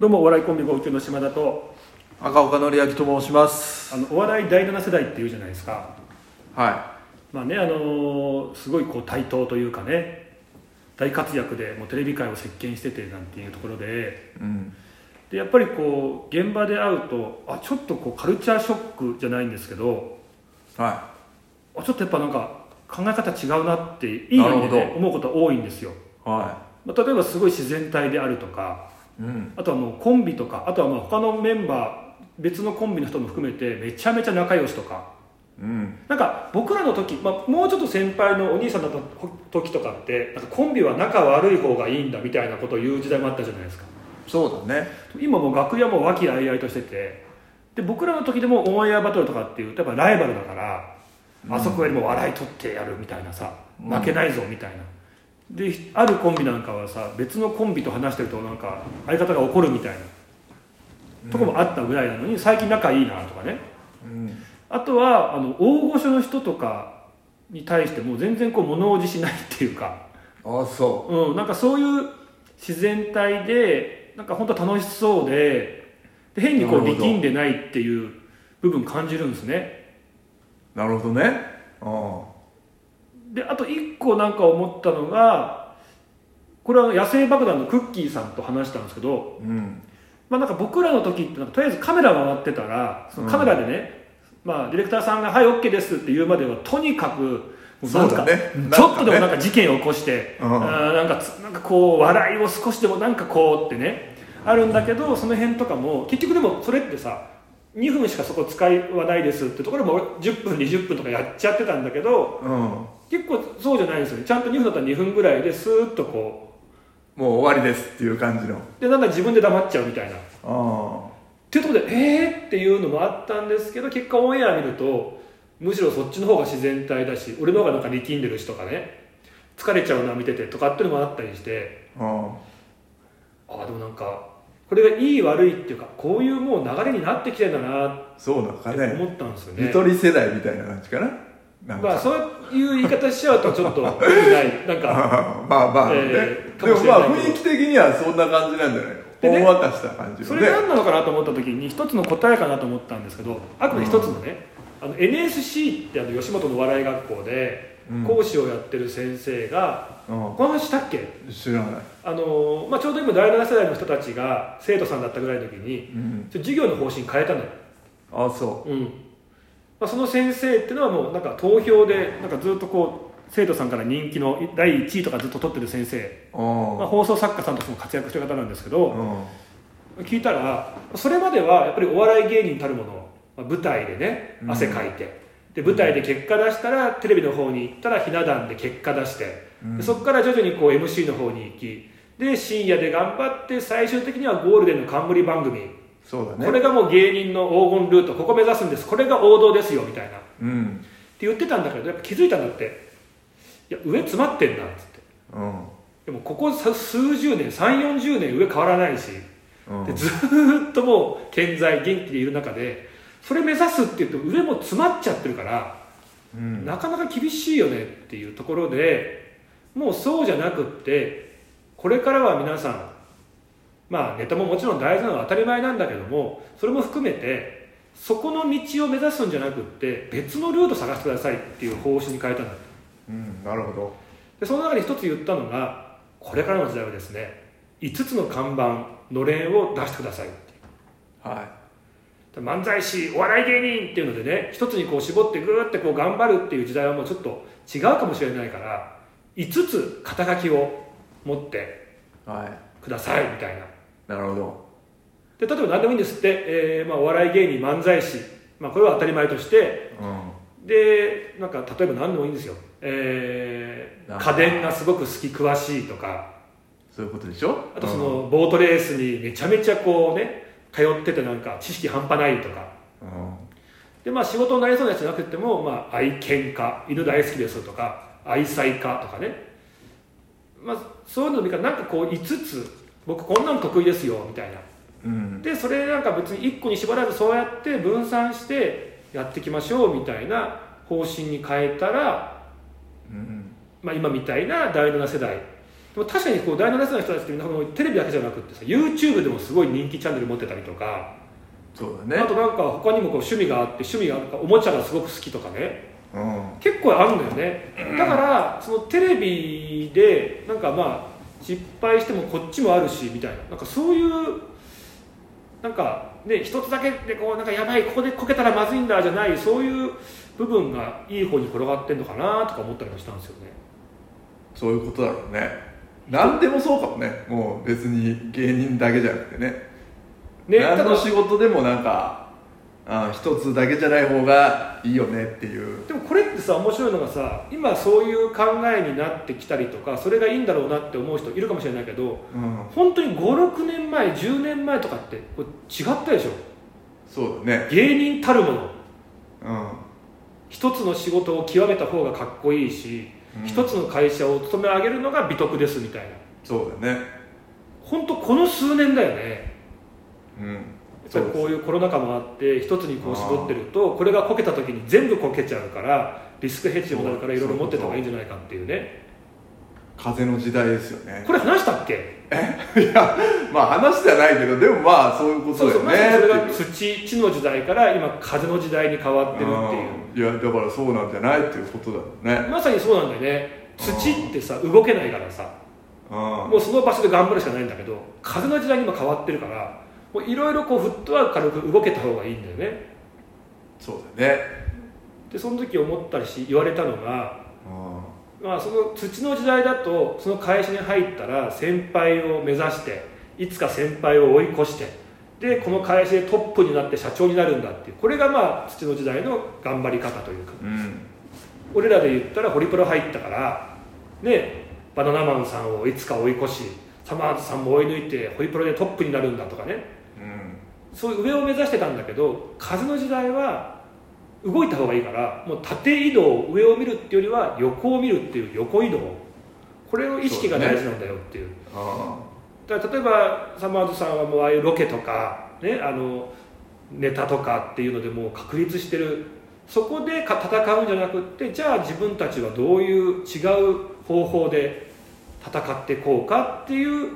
どうもお笑いコンビ号泣の島田と赤岡典明と申します。あのお笑い第7世代っていうじゃないですか。はまあねあのすごいこう対等というかね大活躍でもうテレビ界を席巻しててなんていうところで。いうん。でやっぱりこう現場で会うとあちょっとこうカルチャーショックじゃないんですけどはあちょっとやっぱなんか考え方違うなっていい意味で、なるほね、思うことが多いんですよ、い。はまあ、例えばすごい自然体であるとかいうん。あとはもうコンビとかあとはまあ他のメンバー別のコンビの人も含めてめちゃめちゃ仲良しとか。うん。なんか僕らの時、まあ、もうちょっと先輩のお兄さんだった時とかってなんかコンビは仲悪い方がいいんだみたいなことを言う時代もあったじゃないですか。そうだね。今もう楽屋も和気あいあいとしててで僕らの時でもオンエアバトルとかっていうとやっぱライバルだから、あそこよりも笑い取ってやるみたいなさうん。負けないぞみたいな、であるコンビなんかはさ別のコンビと話してるとなんか相方が怒るみたいなとこもあったぐらいなのに最近仲いいなとかね。うん。あとはあの大御所の人とかに対してもう全然こう物おじしないっていうか、あそう。ん、なんかそういう自然体でなんか本当楽しそうでで変にこう力んでないっていう部分感じるんですね。うなるほどね。あであと一個なんか思ったのがこれは野生爆弾のクッキーさんと話したんですけど、うん。まあ、なんか僕らの時ってなんかとりあえずカメラ回ってたらそのカメラでね、まあ、ディレクターさんが「はい OK です」って言うまではとにかくなんかちょっとでもなんか事件を起こして、うんあーなんかつなんかこう笑いを少しでもなんかこうってねあるんだけどその辺とかも結局でもそれってさ2分しかそこ使いはないですってところも10分20分とかやっちゃってたんだけどうん。結構そうじゃないんですよ。ねちゃんと2分だったら2分ぐらいでスーッとこもう終わりですっていう感じの。うでなんだ自分で黙っちゃうみたいな。あっていうところでえーっていうのもあったんですけど結果オンエア見るとむしろそっちの方が自然体だし俺の方がなんか力んでるしとかね疲れちゃうな見ててとかっていうのもあったりして。ああ。でもなんかこれがいい悪いっていうかこういうもう流れになってきてんだなっそうなんかてね思ったんですよね。ゆとり世代みたいな感じかな。なんか、まあそういう言い方しちゃうとちょっとない。なんか まあまあね、えーでもまあ雰囲気的にはそんな感じなんじゃないのほんわかした感じね。れ何なのかなと思った時に一つの答えかなと思ったんですけどあくまで一つのね、あの NSC ってあの吉本のお笑い学校でうん。講師をやってる先生が、うこの話したっけ？ん知らない、あのまあ、ちょうど今第7世代の人たちが生徒さんだったぐらいの時にうん、授業の方針変えたのよ、あそう。ん。まあ、その先生っていうのはもうなんか投票でなんかずっとこう生徒さんから人気の第1位とかずっと取ってる先生、うまあ、あ放送作家さんとしても活躍してる方なんですけあど、聞いたらそれまではやっぱりお笑い芸人たるものまあ舞台でねうん。汗かいて、で舞台で結果出したらテレビの方に行ったらひな壇で結果出して、そこから徐々にこう MC の方に行き。で深夜で頑張って最終的にはゴールデンの冠番組、そうだね。これがもう芸人の黄金ルート。ここ目指すんです。これが王道ですよみたいな。ってうん言ってたんだけどやっぱ気づいたんだって。いや上詰まってんなっつって。うん。でもここさ数十年3 4 0年上変わらないし。うん。でずーっともう健在元気でいる中でそれ目指すっていうと上も詰まっちゃってるから、うん。なかなか厳しいよねっていうところでもうそうじゃなくってこれからは皆さんまあネタももちろん大事なのは当たり前なんだけどもそれも含めてそこの道を目指すんじゃなくって別のルート探してくださいっていう方針に変えたんだうんなるほど。でその中で一つ言ったのがこれからの時代はですね5つの看板のれんを出してくださいってい漫才師お笑い芸人っていうのでね一つにこう絞ってグーってこう頑張るっていう時代はもうちょっと違うかもしれないから5つ肩書きを持ってくださいみたいな。いなるほど。で例えば何でもいいんですって、えーまあ、お笑い芸人漫才師、まあ、これは当たり前として。うん。でなんか例えば何でもいいんですよ、えー家電がすごく好き詳しいとか。そういうことでしょ？あとそのボートレースにめちゃめちゃこうね通っててなんか知識半端ないとか。うんでまあ仕事になりそうなやつじゃなくても、まあ、愛犬家犬大好きですとか愛妻家とかね、まあ、そういうの見かなんかこう5つ僕こんなの得意ですよみたいな。うん。でそれなんか別に1個に絞らずそうやって分散してやっていきましょうみたいな方針に変えたら、うん。まあ、今みたいな第7世代でも確かにこう第7世代の人たちってみんなこのテレビだけじゃなくってさ YouTube でもすごい人気チャンネル持ってたりとか、そうだね。あとなんか他にもこう趣味があって趣味がなんかおもちゃがすごく好きとかねうん。結構あるんだよね。だからそのテレビでなんかまあ失敗してもこっちもあるしみたいな。なんかそういうなんかね一つだけでこうなんかやばいここでこけたらまずいんだじゃないそういう部分がいい方に転がってんのかなとか思ったりもしたんですよね。そういうことだろうね何でもそうかもね。もう別に芸人だけじゃなくてね。ね何の仕事でもなんかあ一つだけじゃない方がいいよねっていう。でもこれってさ面白いのがさ今そういう考えになってきたりとかそれがいいんだろうなって思う人いるかもしれないけどうん。本当に56年前10年前とかってこれ違ったでしょ？そうだね。芸人たるもの。うん。一つの仕事を極めた方がかっこいいし、うん。一つの会社を勤め上げるのが美徳ですみたいな。そうだね。本当この数年だよね。うん。やっぱりこういうコロナ禍もあって一つにこう絞ってるとこれがこけた時に全部こけちゃうからリスクヘッジにもなるからいろいろ持ってた方がいいんじゃないかっていうね風の時代ですよね。これ話したっけ？いやまあ話じゃないけどでもまあそういうことそうそうだよねまさにそれが土地の時代から今風の時代に変わってるっていう。うん。いやだからそうなんじゃないっていうことだよね。まさにそうなんだよね。土ってさ動けないからさ。うん。もうその場所で頑張るしかないんだけど風の時代に今変わってるからもういろいろこうフットワーク軽く動けた方がいいんだよね。そうだね。でその時思ったりし言われたのが、うんまあ、その土の時代だとその会社に入ったら先輩を目指していつか先輩を追い越してでこの会社でトップになって社長になるんだっていうこれがまあ土の時代の頑張り方というか。うん。俺らで言ったらホリプロ入ったからねバナナマンさんをいつか追い越しサマーズさんも追い抜いてホリプロでトップになるんだとかね。うん。そういう上を目指してたんだけど風の時代は動いた方がいいからもう縦移動上を見るっていうよりは横を見るっていう横移動。これの意識が大事なんだよっていう。あだから例えばサマーズさんはもうああいうロケとか、ね、あのネタとかっていうのでもう確立してる。そこでか戦うんじゃなくってじゃあ自分たちはどういう違う方法で戦っていこうかっていう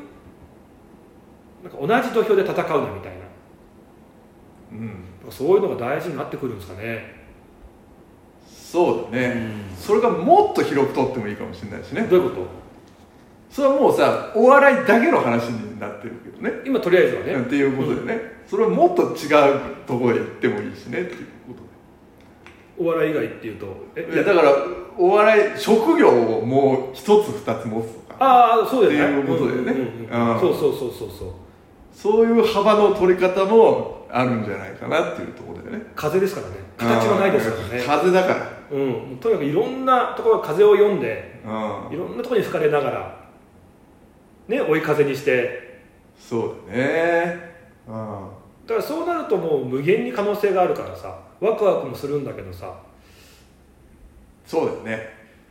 なんか同じ土俵で戦うなみたいなうん。そういうのが大事になってくるんですかね。そうだね、それがもっと広くとってもいいかもしれないしね。どういうこそれはもうさお笑いだけの話になってるけどね。と今とりあえずはね、っていうことでね、それはもっと違うところへ行ってもいいしね。っていうことお笑い以外っていうと？え？でいやだからお笑い職業をもう一つ二つ持つとか。ああそうだよね。っていうことだよね。んうんうん。うん。そうそうそうそうそう。そういう幅の取り方もあるんじゃないかなっていうところだよね。風ですからね。形がないですからね。うん。風だから。うん、とにかくいろんなところが風を読んでうん。いろんなところに吹かれながらね追い風にして。そうだね。うん。だからそうなるともう無限に可能性があるからさワクワクもするんだけどさ。そうだよね。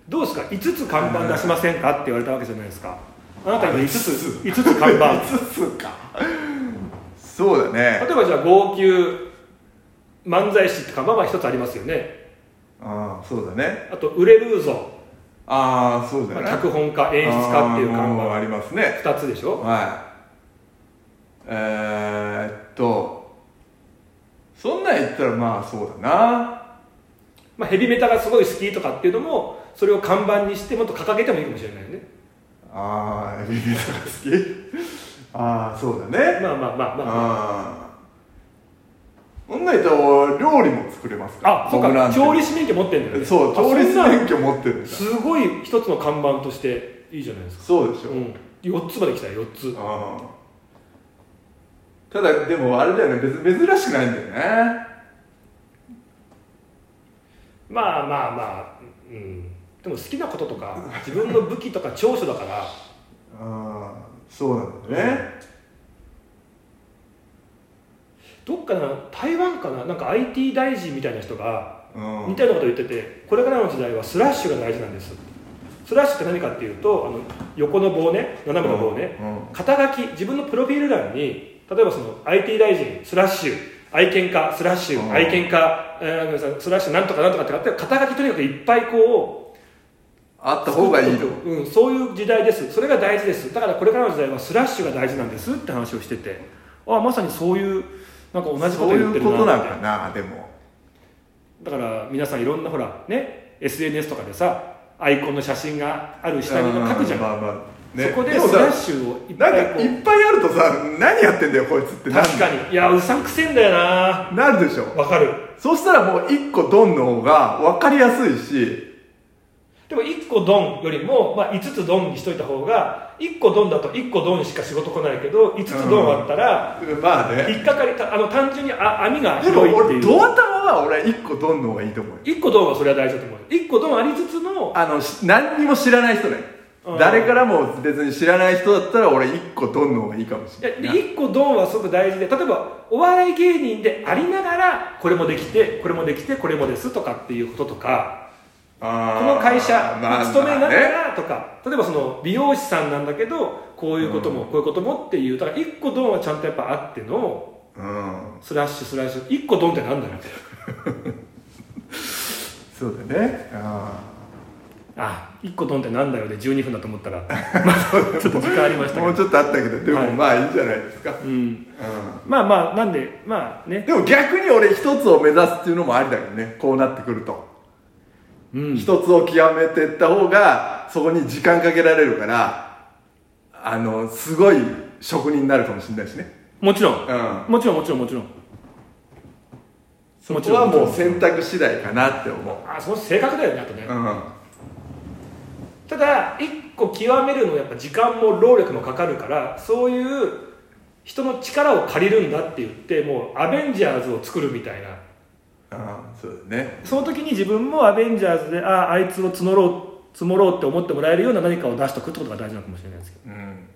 どうですか？5つ看板出しませんか？って言われたわけじゃないですか。あなた今5つ。5 5つ。看板。5つかそうだね。例えばじゃあ号泣漫才師って看板は1つありますよね。ああそうだね。あと売れるぞ、ああそうだね。まあ、脚本家演出家っていう看板。ありますね2つでしょ。はい。えー、っとそんなん言ったらまあそうだな。まあ、ヘビメタがすごい好きとかっていうのもそれを看板にしてもっと掲げてもいいかもしれないよね。ああエビメタが好き？ああそうだね。まあまあまあまあ、あんなん言ったら料理も作れますか？らあそうか。調理師免許持ってんだよね。そうあ調理師そんな免許持ってるんだ。すごい一つの看板としていいじゃないですか。そうでしょ、うん。4つまで来たよ4つ。ああただでもあれだよね。別に珍しくないんだよね。まあまあまあ。うん。でも好きなこととか自分の武器とか長所だから。ああそうなんだよね、どっかな台湾かな？なんか IT 大臣みたいな人がうん。似たようなこと言っててこれからの時代はスラッシュが大事なんです。スラッシュって何かっていうとあの横の棒ね斜めの棒ね、うん肩書き自分のプロフィール欄に例えばその IT 大臣スラッシュ愛犬家スラッシュ、うん。愛犬家、えースラッシュなんとかなんとかってあって肩書きとにかくいっぱいこうあった方がいいの？うん、そういう時代です。それが大事です。だからこれからの時代はスラッシュが大事なんですって話をしてて。あまさにそういうなんか同じことそう言って。るいうことななんかなでも。だから皆さんいろんなほらね SNS とかでさアイコンの写真がある下に書くじゃん、まあまあね。そこでスラッシュをいっぱなんかいっぱいあるとさ何やってんだよこいつって確かに。いやうさんくせえんだよな。なるでしょ。わかる。そしたらもう1個ドンの方が分かりやすいしでも1個ドンよりも、まあ、5つドンにしといた方が1個ドンだと1個ドンしか仕事来ないけど5つドンあったら、まあね。引っかかりたあの単純にあ網がでも俺広いっていう。ドア玉は俺1個ドンの方がいいと思うよ。1個ドンはそれは大事だと思う1個ドンありつつのあのし何にも知らない人ね。うん。誰からも別に知らない人だったら俺1個ドンの方がいいかもしれない1個ドンはすごく大事で例えばお笑い芸人でありながらこれもできてこれもできてこれもですとかっていうこととかここの会社に勤めながねらとか、例えばその美容師さんなんだけどこういうことも、こういうこともっていうだから1個ドンはちゃんとやっぱあってのうん。スラッシュスラッシュ1個ドンってなんだよ そうだね。ああ1個ドンってなんだよで12分だと思ったら。まあちょっと時間ありましたけど。ーもうちょっとあったけどでもはい。まあいいんじゃないですか、うん。うまあまあなんでまあね。ん、でも逆に俺一つを目指すっていうのもありだよね。こうなってくると。うん一、つを極めていった方がそこに時間かけられるからあのすごい職人になるかもしれないしね。もちろん。うん。もちろんもちろんもちろん。そこはもう選択次第かなって思う。あその性格だよねあとね、うん。ただ一個極めるのやっぱ時間も労力もかかるからそういう人の力を借りるんだって言ってもうアベンジャーズを作るみたいなああそうだね。その時に自分もアベンジャーズであああいつを募ろう積もろうって思ってもらえるような何かを出しとくってことが大事なのかもしれないですけど。うん